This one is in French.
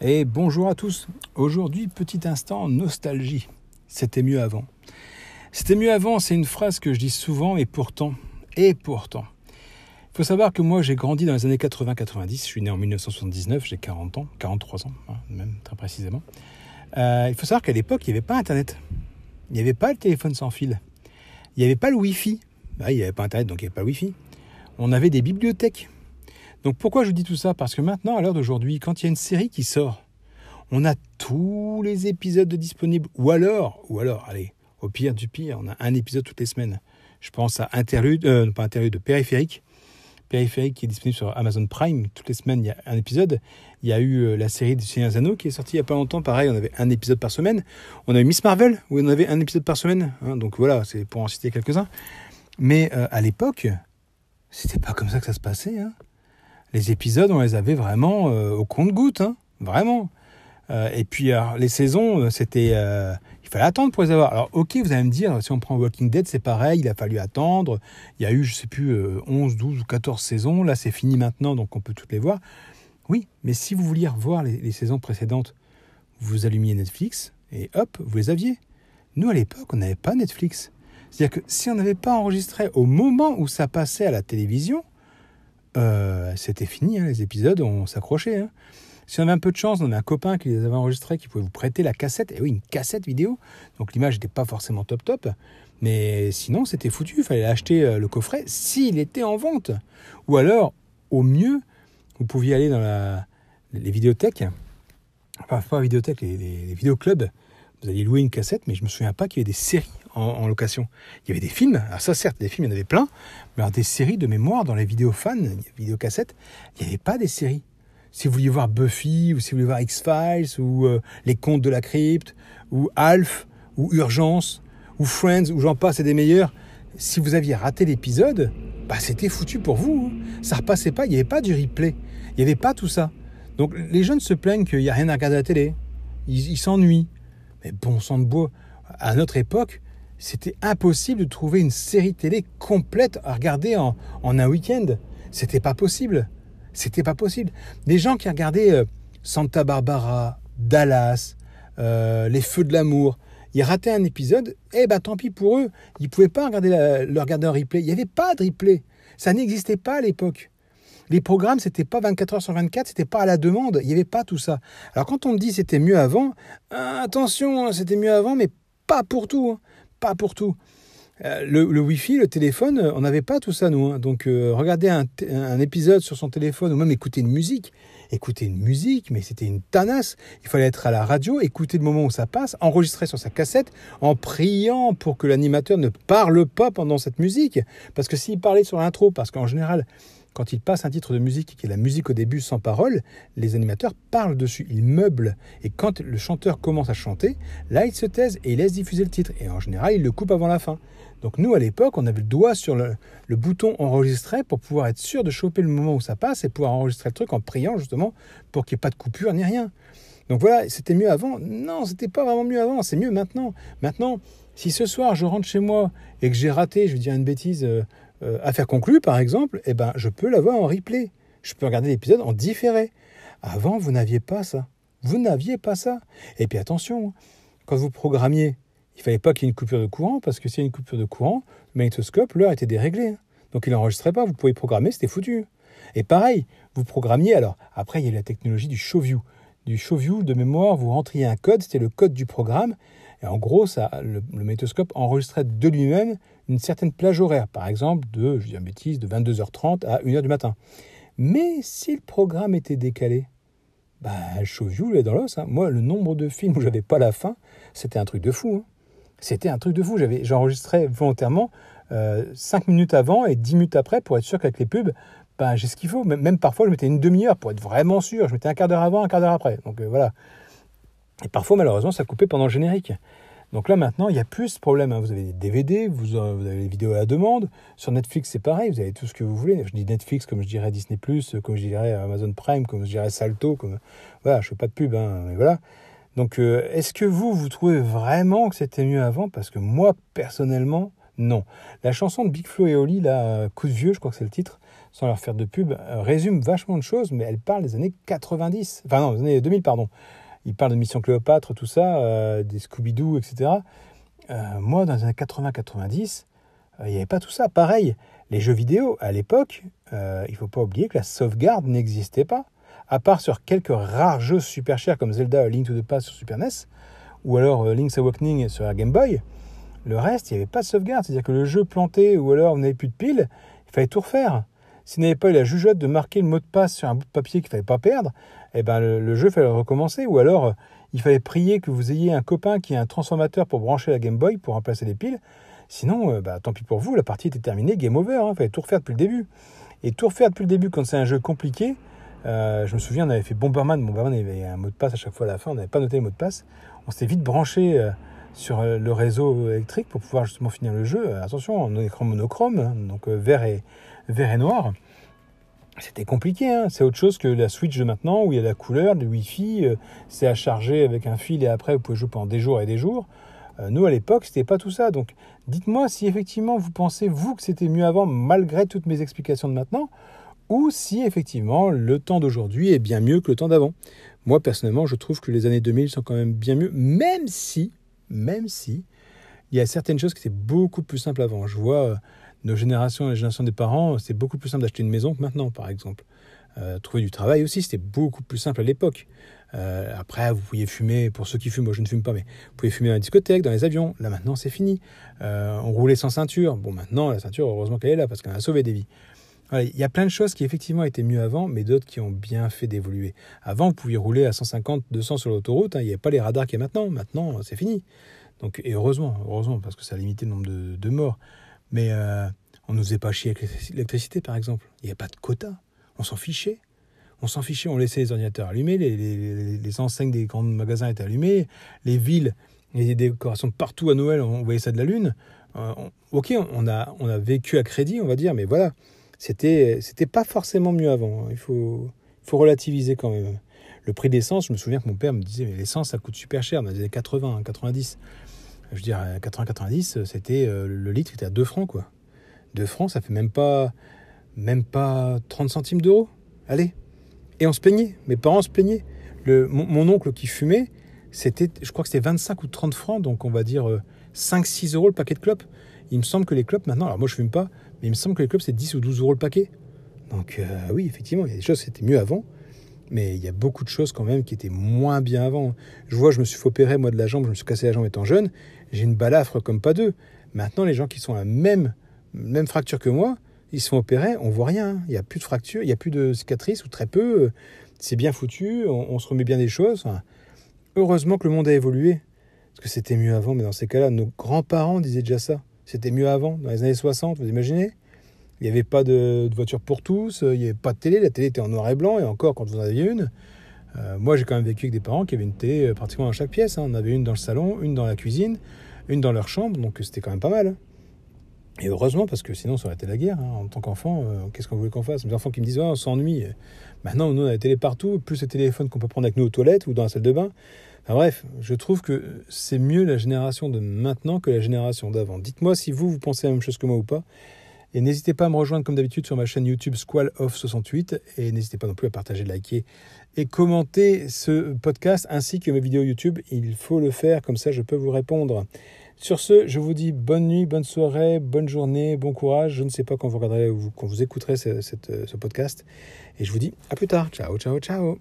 Et bonjour à tous. Aujourd'hui, petit instant nostalgie. C'était mieux avant. C'était mieux avant, c'est une phrase que je dis souvent et pourtant, et pourtant. Il faut savoir que moi j'ai grandi dans les années 80-90, je suis né en 1979, j'ai 40 ans, 43 ans, hein, même très précisément. Euh, il faut savoir qu'à l'époque, il n'y avait pas Internet. Il n'y avait pas le téléphone sans fil. Il n'y avait pas le Wi-Fi. Bah, il n'y avait pas Internet, donc il n'y avait pas Wi-Fi. On avait des bibliothèques. Donc pourquoi je vous dis tout ça? Parce que maintenant, à l'heure d'aujourd'hui, quand il y a une série qui sort, on a tous les épisodes disponibles. Ou alors, ou alors, allez, au pire du pire, on a un épisode toutes les semaines. Je pense à Interlude, euh, pas Interlude, de Périphérique. Périphérique qui est disponible sur Amazon Prime. Toutes les semaines, il y a un épisode. Il y a eu euh, la série du Seigneur Anneaux qui est sortie il n'y a pas longtemps. Pareil, on avait un épisode par semaine. On a eu Miss Marvel où on avait un épisode par semaine. Hein. donc voilà, c'est pour en citer quelques-uns. Mais euh, à l'époque, c'était pas comme ça que ça se passait. Hein. Les épisodes, on les avait vraiment au compte-goutte. Hein. vraiment. et puis, les saisons, c'était il fallait attendre pour les avoir. Alors, ok, vous allez me dire, si on prend Walking Dead, c'est pareil, il a fallu attendre. Il y a eu, je sais plus, 11, euh, 12 ou 14 saisons. Là, c'est fini maintenant, donc on peut toutes les voir. Oui, mais si vous vouliez revoir les, saisons précédentes, vous allumiez Netflix et hop, vous les aviez. Nous, à l'époque, on n'avait pas Netflix. C'est-à-dire que si on n'avait pas enregistré au moment où ça passait à la télévision, euh, c'était fini, hein, les épisodes, on s'accrochait. Hein. Si on avait un peu de chance, on avait un copain qui les avait enregistrés, qui pouvait vous prêter la cassette. Et oui, une cassette vidéo. Donc l'image n'était pas forcément top top. Mais sinon, c'était foutu. Il fallait acheter euh, le coffret s'il était en vente. Ou alors, au mieux, vous pouviez aller dans les vidéothèques. Enfin, pas vidéothèques, les, les, vidéoclubs. Vous alliez louer une cassette, mais je me souviens pas qu'il y avait des séries en, location. Il y avait des films. Alors ça, certes, des films, il y en avait plein. Mais alors, des séries de mémoire dans les vidéofans, vidéocassettes, il n'y avait pas des séries si vous vouliez voir Buffy, ou si vous voulez voir X-Files, ou euh, Les Contes de la Crypte, ou Alf, ou Urgence, ou Friends, ou j'en passe, et des meilleurs, si vous aviez raté l'épisode, bah c'était foutu pour vous. Hein. Ça repassait pas, il n'y avait pas du replay, il n'y avait pas tout ça. Donc les jeunes se plaignent qu'il n'y a rien à regarder à la télé, ils s'ennuient. Mais bon sang de bois, à notre époque, c'était impossible de trouver une série télé complète à regarder en, en un week-end. C'était pas possible. C'était pas possible. Des gens qui regardaient euh, Santa Barbara, Dallas, euh, Les Feux de l'amour, ils rataient un épisode, eh ben tant pis pour eux. Ils pouvaient pas regarder le regarder en replay. Il n'y avait pas de replay. Ça n'existait pas à l'époque. Les programmes, c'était pas 24 heures sur 24, c'était pas à la demande, il n'y avait pas tout ça. Alors quand on me dit c'était mieux avant, attention, hein, c'était mieux avant, mais pas pour tout, hein. Pas pour tout. Euh, le, Wi-Fi, le téléphone, on n'avait pas tout ça, nous. Hein. Donc, euh, regarder un, un, épisode sur son téléphone ou même écouter une musique, écouter une musique, mais c'était une tanasse. Il fallait être à la radio, écouter le moment où ça passe, enregistrer sur sa cassette, en priant pour que l'animateur ne parle pas pendant cette musique. Parce que s'il parlait sur l'intro, parce qu'en général, quand il passe un titre de musique qui est la musique au début sans parole, les animateurs parlent dessus, ils meublent. Et quand le chanteur commence à chanter, là, il se taise et il laisse diffuser le titre. Et en général, il le coupe avant la fin. Donc nous, à l'époque, on avait le doigt sur le, bouton enregistrer pour pouvoir être sûr de choper le moment où ça passe et pouvoir enregistrer le truc en priant justement pour qu'il n'y ait pas de coupure ni rien. Donc voilà, c'était mieux avant. Non, c'était pas vraiment mieux avant, c'est mieux maintenant. Maintenant, si ce soir je rentre chez moi et que j'ai raté, je vais dire une bêtise, euh, euh, affaire conclue par exemple, eh ben, je peux l'avoir en replay. Je peux regarder l'épisode en différé. Avant, vous n'aviez pas ça. Vous n'aviez pas ça. Et puis attention, quand vous programmiez, il fallait pas qu'il y ait une coupure de courant, parce que s'il y a une coupure de courant, le magnétoscope, l'heure était déréglée. Hein. Donc il n'enregistrait pas, vous pouvez programmer, c'était foutu. Et pareil, vous programmiez, alors après il y a la technologie du showview. Du showview de mémoire, vous rentriez un code, c'était le code du programme, et en gros, le, le enregistrait de lui-même une certaine plage horaire, par exemple de, je dis une bêtise, de 22h30 à 1h du matin. Mais si le programme était décalé, bah, showview est dans l'os. Hein. Moi, le nombre de films où j'avais pas la fin, c'était un truc de fou. Hein. C'était un truc de fou. J'enregistrais volontairement euh, 5 minutes avant et 10 minutes après pour être sûr qu'avec les pubs, ben, j'ai ce qu'il faut. Même, parfois, je mettais une demi-heure pour être vraiment sûr. Je mettais un quart d'heure avant, un quart d'heure après. Donc euh, voilà. Et parfois, malheureusement, ça coupait pendant le générique. Donc là, maintenant, il n'y a plus ce problème. Hein. Vous avez des DVD, vous, avez les vidéos à la demande. Sur Netflix, c'est pareil, vous avez tout ce que vous voulez. Je dis Netflix comme je dirais Disney, comme je dirais Amazon Prime, comme je dirais Salto. Voilà, je ne fais pas de pub, hein, mais voilà. Donc, euh, est-ce que vous, vous trouvez vraiment que c'était mieux avant? Parce que moi, personnellement, non. La chanson de Big Flo et Oli, là, Coup de vieux, je crois que c'est le titre, sans leur faire de pub, euh, résume vachement de choses, mais elle parle des années 90, enfin non, des années 2000, pardon. Il parle de Mission Cléopâtre, tout ça, euh, des Scooby-Doo, etc. Euh, moi, dans les années 80-90, il n'y avait pas tout ça. Pareil, les jeux vidéo, à l'époque, il ne faut pas oublier que la sauvegarde n'existait pas. À part sur quelques rares jeux super chers comme Zelda Link to the Past sur Super NES, ou alors Link's Awakening sur la Game Boy, le reste, il n'y avait pas de sauvegarde. C'est-à-dire que le jeu planté, ou alors on n'avait plus de piles, il fallait tout refaire. S'il n'avait pas eu la jugeote de marquer le mot de passe sur un bout de papier qu'il fallait pas perdre, eh ben le, jeu fallait recommencer. Ou alors, euh, il fallait prier que vous ayez un copain qui ait un transformateur pour brancher la Game Boy pour remplacer les piles. Sinon, euh, bah, tant pis pour vous, la partie était terminée, game over. Il hein. fallait tout refaire depuis le début. Et tout refaire depuis le début quand c'est un jeu compliqué, euh, je me souviens, on avait fait Bomberman. Bomberman, avait un mot de passe à chaque fois à la fin. On n'avait pas noté le mot de passe. On s'était vite branché sur le réseau électrique pour pouvoir justement finir le jeu. Attention, en écran monochrome, hein, donc vert et, vert et noir. C'était compliqué, hein. c'est autre chose que la Switch de maintenant où il y a la couleur, le Wi-Fi, euh, c'est à charger avec un fil et après vous pouvez jouer pendant des jours et des jours. Euh, nous à l'époque, c'était pas tout ça. Donc dites-moi si effectivement vous pensez vous que c'était mieux avant malgré toutes mes explications de maintenant ou si effectivement le temps d'aujourd'hui est bien mieux que le temps d'avant. Moi personnellement, je trouve que les années 2000 sont quand même bien mieux, même si, même si, il y a certaines choses qui étaient beaucoup plus simples avant. Je vois euh, nos générations, la génération des parents, c'est beaucoup plus simple d'acheter une maison que maintenant, par exemple. Euh, trouver du travail aussi, c'était beaucoup plus simple à l'époque. Euh, après, vous pouviez fumer, pour ceux qui fument, moi je ne fume pas, mais vous pouvez fumer dans la discothèque, dans les avions. Là maintenant, c'est fini. On roulait sans ceinture. Bon, maintenant, la ceinture, heureusement qu'elle est là, parce qu'elle a sauvé des vies. Il y a plein de choses qui effectivement étaient mieux avant, mais d'autres qui ont bien fait d'évoluer. Avant, vous pouviez rouler à 150, 200 sur l'autoroute, hein, il n'y avait pas les radars qu'il y a maintenant. Maintenant, c'est fini. Donc, et heureusement, heureusement, parce que ça a limité le nombre de, de morts. Mais euh, on ne faisait pas chier avec l'électricité, par exemple. Il n'y avait pas de quota. On s'en fichait. On s'en fichait, on laissait les ordinateurs allumés, les, enseignes des grands magasins étaient allumées, les villes, des décorations partout à Noël, on voyait ça de la lune. Euh, ok, on a, on a vécu à crédit, on va dire, mais voilà, c'était, c'était pas forcément mieux avant. Il faut, faut relativiser quand même. Le prix d'essence, je me souviens que mon père me disait, mais l'essence, ça coûte super cher dans les années 80, 90 je veux dire, 80-90, c'était euh, le litre était à 2 francs, quoi. 2 francs, ça fait même pas, même pas 30 centimes d'euros. Allez. Et on se plaignait. Mes parents se plaignaient. Le, mon, oncle qui fumait, c'était, je crois que c'était 25 ou 30 francs, donc on va dire 5-6 euh, euros le paquet de clopes. Il me semble que les clopes, maintenant, alors moi je fume pas, mais il me semble que les clopes c'est 10 ou 12 euros le paquet. Donc euh, oui, effectivement, il y a des choses, c'était mieux avant. Mais il y a beaucoup de choses quand même qui étaient moins bien avant. Je vois, je me suis fait opérer moi de la jambe, je me suis cassé la jambe étant jeune. J'ai une balafre comme pas deux. Maintenant, les gens qui sont à la même, même fracture que moi, ils se font opérer, on voit rien. Il n'y a plus de fracture, il n'y a plus de cicatrices ou très peu. C'est bien foutu, on, se remet bien des choses. heureusement que le monde a évolué. Parce que c'était mieux avant, mais dans ces cas-là, nos grands-parents disaient déjà ça. C'était mieux avant, dans les années 60, vous imaginez il n'y avait pas de, voiture pour tous, il n'y avait pas de télé, la télé était en noir et blanc, et encore quand vous en aviez une. Euh, moi, j'ai quand même vécu avec des parents qui avaient une télé euh, pratiquement dans chaque pièce. Hein. On avait une dans le salon, une dans la cuisine, une dans leur chambre, donc c'était quand même pas mal. Et heureusement, parce que sinon, ça aurait été la guerre. Hein. En tant qu'enfant, euh, qu'est-ce qu'on voulait qu'on fasse? Mes enfants qui me disent oh, on s'ennuie. Maintenant, nous, on a la télé partout, plus les téléphones qu'on peut prendre avec nous aux toilettes ou dans la salle de bain. Enfin bref, je trouve que c'est mieux la génération de maintenant que la génération d'avant. Dites-moi si vous, vous pensez la même chose que moi ou pas. Et n'hésitez pas à me rejoindre comme d'habitude sur ma chaîne YouTube Squall of 68 et n'hésitez pas non plus à partager, liker et commenter ce podcast ainsi que mes vidéos YouTube. Il faut le faire, comme ça je peux vous répondre. Sur ce, je vous dis bonne nuit, bonne soirée, bonne journée, bon courage. Je ne sais pas quand vous regarderez ou quand vous écouterez ce, ce podcast. Et je vous dis à plus tard. Ciao, ciao, ciao.